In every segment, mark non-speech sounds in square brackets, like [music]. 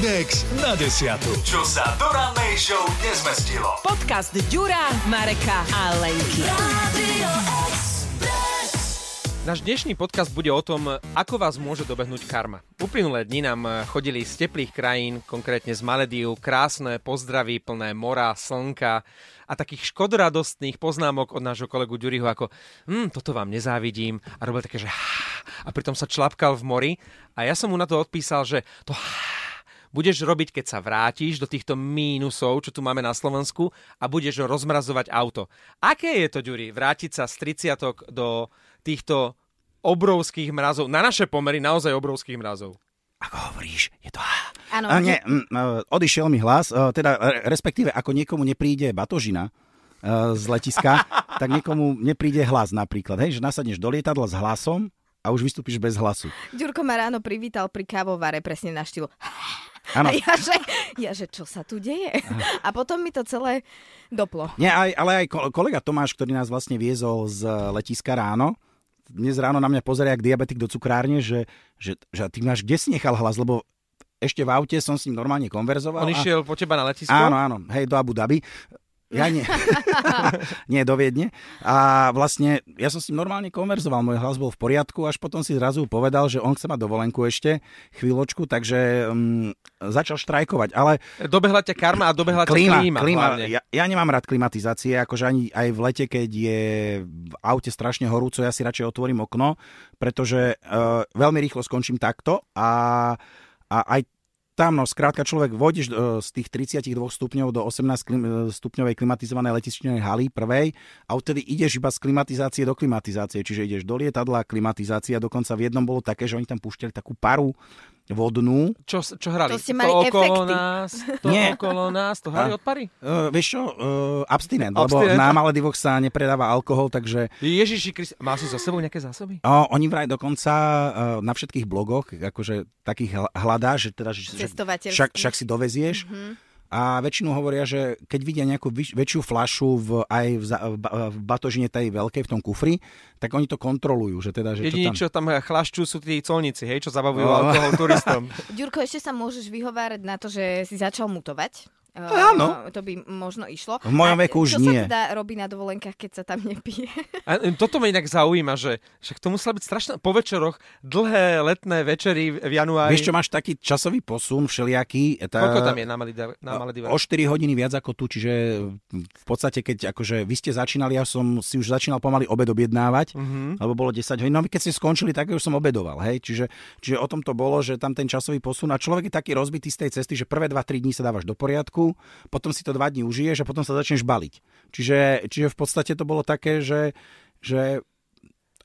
Index na desiatu. Čo sa do rannej show nezmestilo. Podcast Ďura, Mareka a Lenky. Náš dnešný podcast bude o tom, ako vás môže dobehnúť karma. Uplynulé dni nám chodili z teplých krajín, konkrétne z Maledív, krásne pozdravy plné mora, slnka a takých škodoradostných poznámok od nášho kolegu Ďuriho ako hm, toto vám nezávidím a robil také, že a pritom sa člapkal v mori a ja som mu na to odpísal, že to budeš robiť, keď sa vrátiš do týchto mínusov, čo tu máme na Slovensku a budeš rozmrazovať auto. Aké je to, Ďuri, vrátiť sa z 30 do týchto obrovských mrazov, na naše pomery naozaj obrovských mrazov. Ako hovoríš, je to... Áno. A nie, e, odišiel mi hlas, e, teda e, respektíve ako niekomu nepríde batožina z letiska, [laughs] tak niekomu nepríde hlas napríklad, hej, že nasadneš do lietadla s hlasom a už vystúpiš bez hlasu. Ďurko ma ráno privítal pri kávovare presne na štýlu. Áno. A [laughs] ja že, ja, že čo sa tu deje? A potom mi to celé doplo. Nie, aj, ale aj ko- kolega Tomáš, ktorý nás vlastne viezol z letiska ráno, dnes ráno na mňa pozerá jak diabetik do cukrárne, že, že, že ty máš kde si nechal hlas, lebo ešte v aute som s ním normálne konverzoval. On a- išiel po teba na letisko? Áno, áno, hej, do Abu Dhabi. Ja nie. [laughs] nie, do Viedne. A vlastne ja som s ním normálne konverzoval, môj hlas bol v poriadku, až potom si zrazu povedal, že on chce mať dovolenku ešte chvíľočku, takže um, začal štrajkovať. Ale Dobehla ťa karma a dobehla ťa klíma, klíma. klíma hlavne. ja, ja nemám rád klimatizácie, akože ani aj v lete, keď je v aute strašne horúco, ja si radšej otvorím okno, pretože uh, veľmi rýchlo skončím takto a, a aj tam, no skrátka človek vôjdeš uh, z tých 32 stupňov do 18 klim, e, stupňovej klimatizovanej letičnej haly prvej a odtedy ideš iba z klimatizácie do klimatizácie, čiže ideš do lietadla, klimatizácia, dokonca v jednom bolo také, že oni tam púšťali takú paru vodnú, Čo, čo hrali? To ste mali to okolo efekty. nás, to Nie. okolo nás, to hrali od pary? Uh, vieš čo, uh, abstinent, lebo na Maledivoch sa nepredáva alkohol, takže Ježiši Krist, má si za sebou nejaké zásoby? o, oni vraj dokonca uh, na všetkých blogoch, akože takých hľadáš, že teda, že, však, však si dovezieš. A väčšinou hovoria, že keď vidia nejakú vyš- väčšiu flašu v, aj v, za, v, v batožine tej veľkej, v tom kufri, tak oni to kontrolujú, že teda, že Jediní, čo tam... čo tam chlašťú, sú tí colníci, hej, čo zabavujú No. alkohol turistom. [laughs] [laughs] Ďurko, ešte sa môžeš vyhovárať na to, že si začal mutovať. Áno. To by možno išlo. V mojom A veku už čo nie. sa teda robí na dovolenkách, keď sa tam nepije? [laughs] A e, toto ma inak zaujíma, že však to musela byť strašná po večeroch, dlhé letné večery v januári. Vieš čo, máš taký časový posun všelijaký. Tá, Koľko tam je na, Maledivách? O 4 hodiny viac ako tu, čiže v podstate, keď akože vy ste začínali, ja som si už začínal pomaly obed objednávať, Mhm. lebo bolo 10 hodín. No keď ste skončili, tak už som obedoval, hej. Čiže, čiže o tom to bolo, že tam ten časový posun a človek je taký rozbitý z tej cesty, že prvé 2-3 dní sa dávaš do poriadku, potom si to 2 dní užiješ a potom sa začneš baliť. Čiže, čiže v podstate to bolo také, že, že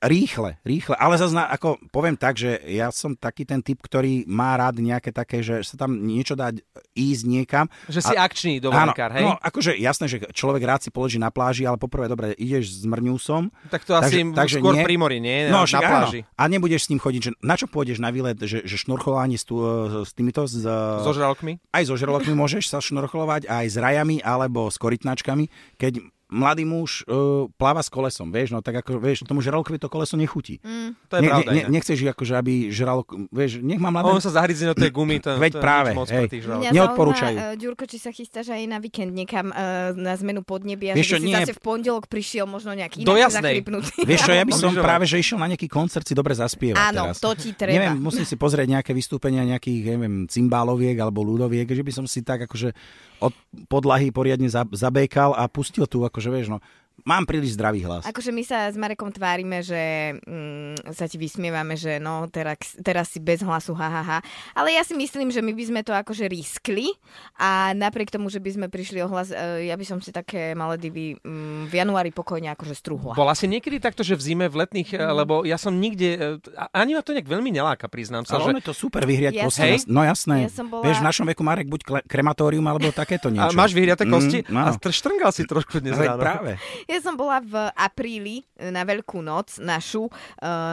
Rýchle, rýchle, ale zase na- ako poviem tak, že ja som taký ten typ, ktorý má rád nejaké také, že sa tam niečo dá ísť niekam. Že si A- akčný dovolenkár, hej? No, akože jasné, že človek rád si položí na pláži, ale poprvé, dobre, ideš s mrňúsom. tak to asi takže- takže skôr nie. pri mori, nie? No, na, však na pláži. Áno. A nebudeš s ním chodiť, že na čo pôjdeš na výlet, že, že šnorchovanie s, tu, s týmito, s, So žralokmi? aj so žralokmi môžeš sa šnorcholovať, aj s rajami, alebo s korytnačkami, keď mladý muž uh, pláva s kolesom, vieš, no tak ako, vieš, tomu žralokovi to koleso nechutí. To je Ne- pravda. ne, nechceš, akože, aby žralok, vieš, nech má mladé... On sa zahryzie do tej gumy, [clears throat] to, Veď to je práve, nič moc hej. Neodporúčajú. Zaujíma, uh, Ďurko, či sa chystáš aj na víkend niekam uh, na zmenu podnebia, Vieš že čo, by si nie. zase v pondelok prišiel možno nejaký Do Jasnej. [laughs] Vieš čo, ja by som Lyžovať. práve, že išiel na nejaký koncert si dobre zaspievať Áno, teraz. to ti treba. Neviem, musím si pozrieť nejaké vystúpenia nejakých, neviem, cymbáloviek alebo ľudoviek, že by som si tak akože od podlahy poriadne za- zabékal a pustil tu, akože že veš, no, mám príliš zdravý hlas. Akože my sa s Marekom tvárime, že mm, sa ti vysmievame, že no, teraz, teraz si bez hlasu, ha, ha, ha. Ale ja si myslím, že my by sme to akože riskli a napriek tomu, že by sme prišli o hlas, e, ja by som si také Maledivy mm, v januári pokojne akože strúhla. Bola si niekedy takto, že v zime, v letných, mm. lebo ja som nikde, e, a- ani ma to nejak veľmi neláka, priznám sa, Ale že ono je to super vyhriať Jasné. kosti. Hej. No jasné. Ja som bola- Vieš, v našom veku, Marek, buď kle- krematórium, alebo takéto a niečo. máš vyhriate kosti Mm, a no. str- štrngal si trošku dnes práve. Ja som bola v apríli e, na Veľkú noc našu e,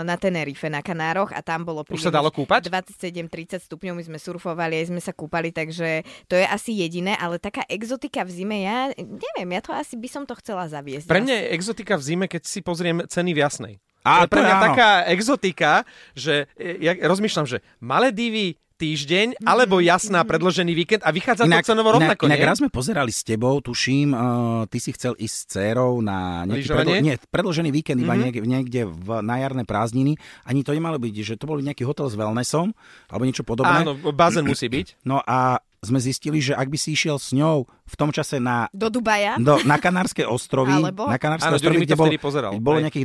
na Tenerife na Kanároch a tam bolo Už sa dalo kúpať? 27-30 stupňov, my sme surfovali, aj sme sa kúpali, takže to je asi jediné, ale taká exotika v zime, ja neviem, ja to asi by som to chcela zaviesť. Pre mňa je exotika v zime, keď si pozriem ceny v jasnej. A to je pre mňa áno. taká exotika, že e, ja rozmýšľam, že Maledivy týždeň, alebo jasná predložený víkend a vychádza to cenovo rovnako, inak, nie? raz sme pozerali s tebou, tuším, uh, ty si chcel ísť s dcerou na nejaký Lyžovanie? nie, predložený víkend iba niekde, niekde v, na jarné prázdniny. Ani to nemalo byť, že to bol nejaký hotel s wellnessom, alebo niečo podobné. Áno, bazén musí byť. No a sme zistili, že ak by si išiel s ňou v tom čase na Do Dubaja? do, na Kanárske ostrovy, Alebo? na Kanárske Áno, ostrovy, kde bol, pozeral. bolo Hej. nejakých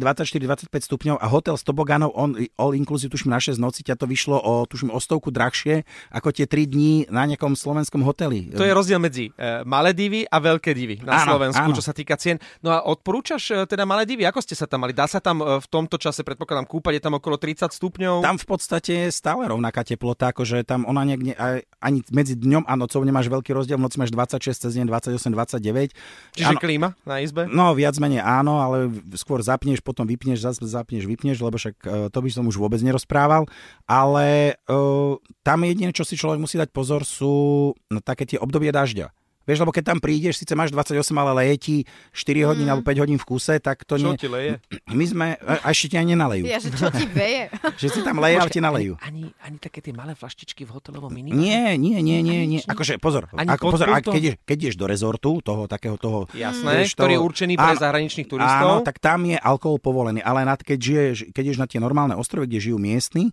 24-25 stupňov a hotel s toboganou on, all inclusive, tuším na 6 noci, ťa to vyšlo o, tuším, o stovku drahšie ako tie 3 dní na nejakom slovenskom hoteli. To je rozdiel medzi uh, malé divy a veľké divy na Áno, Slovensku, áno. čo sa týka cien. No a odporúčaš uh, teda malé divy? Ako ste sa tam mali? Dá sa tam uh, v tomto čase, predpokladám, kúpať, je tam okolo 30 stupňov? Tam v podstate je stále rovnaká teplota, akože tam ona niekde, aj, ani medzi dňom a nocou nemáš veľký rozdiel, v noci máš 26, cez deň 28, 29. Čiže Áno, klíma na izbe? No, viac menej áno, ale skôr zapneš, potom vypneš, zase zapneš, vypneš, lebo však e, to by som už vôbec nerozprával. Ale uh, tam jediné, čo si človek musí dať pozor, sú no, také tie obdobie dažďa. Vieš, lebo keď tam prídeš, síce máš 28, ale leje ti 4 hodín alebo 5 hodín v kuse, tak to Čo nie... ti leje? My sme, a a ešte ti ani nenalejú. Ja, že čo ti veje? [laughs] Že si tam leje, ale ti nalejú. Ani, ani také tie malé flaštičky v hotelovom mini? Nie, nie, nie, nie, nie. Akože pozor, Ani ako, pozor pultom? keď, ideš, keď ideš do rezortu, toho takého toho... Jasné, vieš, ktorý je určený pre Áno, zahraničných Áno, turistov. tak tam je alkohol povolený, ale nad, keď, žiješ, keď ideš na tie normálne ostrovy, kde žijú miestni,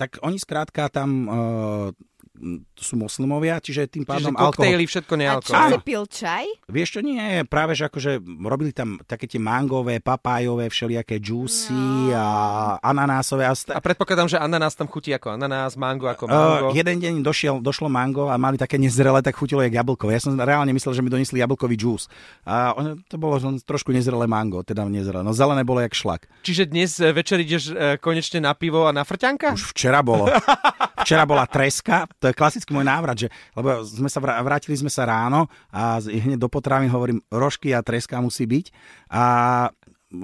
tak oni skrátka tam uh, sú moslimovia, čiže tým Čiže pádom alkohol... koktejly, všetko A čo nealkohol. si pil čaj? Vieš čo, nie, práve že akože robili tam také tie mangové, papájové, všelijaké juicy a ananásové. A sta- A predpokladám, že ananás tam chutí ako ananás, mango ako Uh, mango. jeden deň došiel, došlo mango a mali také nezrelé, tak chutilo jak jablkové. Ja som reálne myslel, že mi donesli jablkový džús. A on, to bolo trošku nezrelé mango, teda nezrelé. No zelené bolo jak šlak. Čiže dnes e, večer ideš e, konečne na pivo a na frťanka? Už včera bolo. [laughs] Včera bola treska, to je klasický môj návrat, že, lebo sme sa vrá- vrátili sme sa ráno a hneď do potravín hovorím, rožky a treska musí byť. A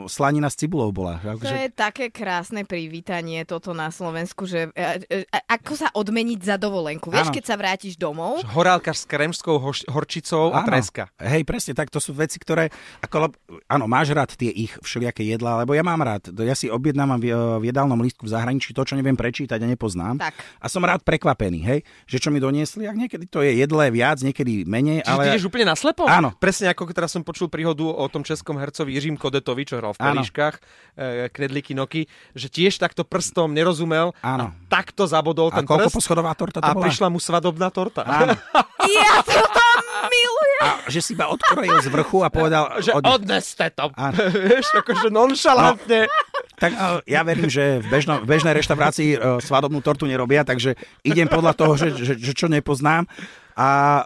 slanina s cibulou bola. že To Akože, je také krásne privítanie toto na Slovensku, že e, e, e, ako sa odmeniť za dovolenku. Vieš, keď sa vrátiš domov, Horálka s kremskou hoš- horčicou a Áno. treska. Hej, presne tak, to sú veci, ktoré, ako, áno, máš rád tie ich všelijaké jedlá, lebo ja mám rád, ja si objednávam v, v jedálnom lístku v zahraničí to, čo neviem prečítať a nepoznám. Tak. A som rád prekvapený, hej, že čo mi doniesli, ak niekedy to je jedlé viac, niekedy menej, Čiže ale... ideš úplne naslepo? Áno. Presne ako teraz som počul príhodu o tom českom hercovi Jiřím Kodetovi, čo hral v Áno. Pelíškach, e, Knedlíky Noky, že tiež takto prstom nerozumel Áno. a takto zabodol A ten koľko prst poschodová torta to a bola? prišla mu svadobná torta. Áno. [laughs] ja to tam milujem. A že si iba odkrojil z vrchu a povedal... že od- odneste to. Áno. [laughs] Vieš, akože nonšalantne. Tak eh, ja verím, že v, bežno, v bežnej reštaurácii eh, svadobnú tortu nerobia, takže idem podľa toho, že, že, že čo nepoznám. A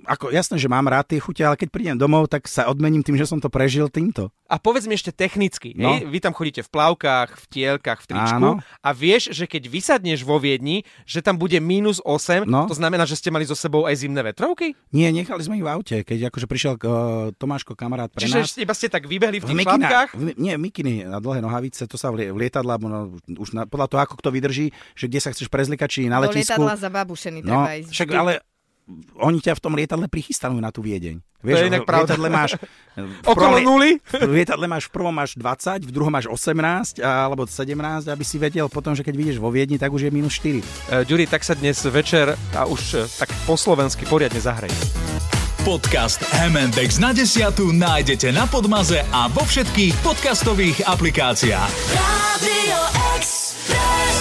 ako jasné, že mám rád tie chute, ale keď prídem domov, tak sa odmením tým, že som to prežil týmto. A povedz mi ešte technicky. No. No. Vy tam chodíte v plavkách, v tielkach, v tričku Áno. a vieš, že keď vysadneš vo Viedni, že tam bude minus 8, No. to znamená, že ste mali so sebou aj zimné vetrovky? Nie, nechali sme ich v aute, keď akože prišiel uh, Tomáško, kamarát pre Čiže nás. iba ste tak vybehli v V tých mikina, šlapkách? v, nie, mikiny na dlhé nohavice, to sa v, lie- v lietadle, alebo no, už na, podľa toho, ako kto vydrží, že kde sa chceš prezlikať, či na Do letisku. lietadla zababušený No, treba ísť. však ale oni ťa v tom lietadle prichystajú na tú Viedeň. je inak pravda. lietadle máš... [laughs] v Okolo nuly? V lietadle máš v prvom máš 20, v druhom máš 18 a- alebo 17, aby si vedel potom, že keď vidieš vo Viedni, tak už je minus 4. Uh, Ďuri, tak sa dnes večer a už uh, tak po slovensky poriadne zahraj. Podcast M&X na desiatu nájdete na Podmaze a vo všetkých podcastových aplikáciách. Radio Express.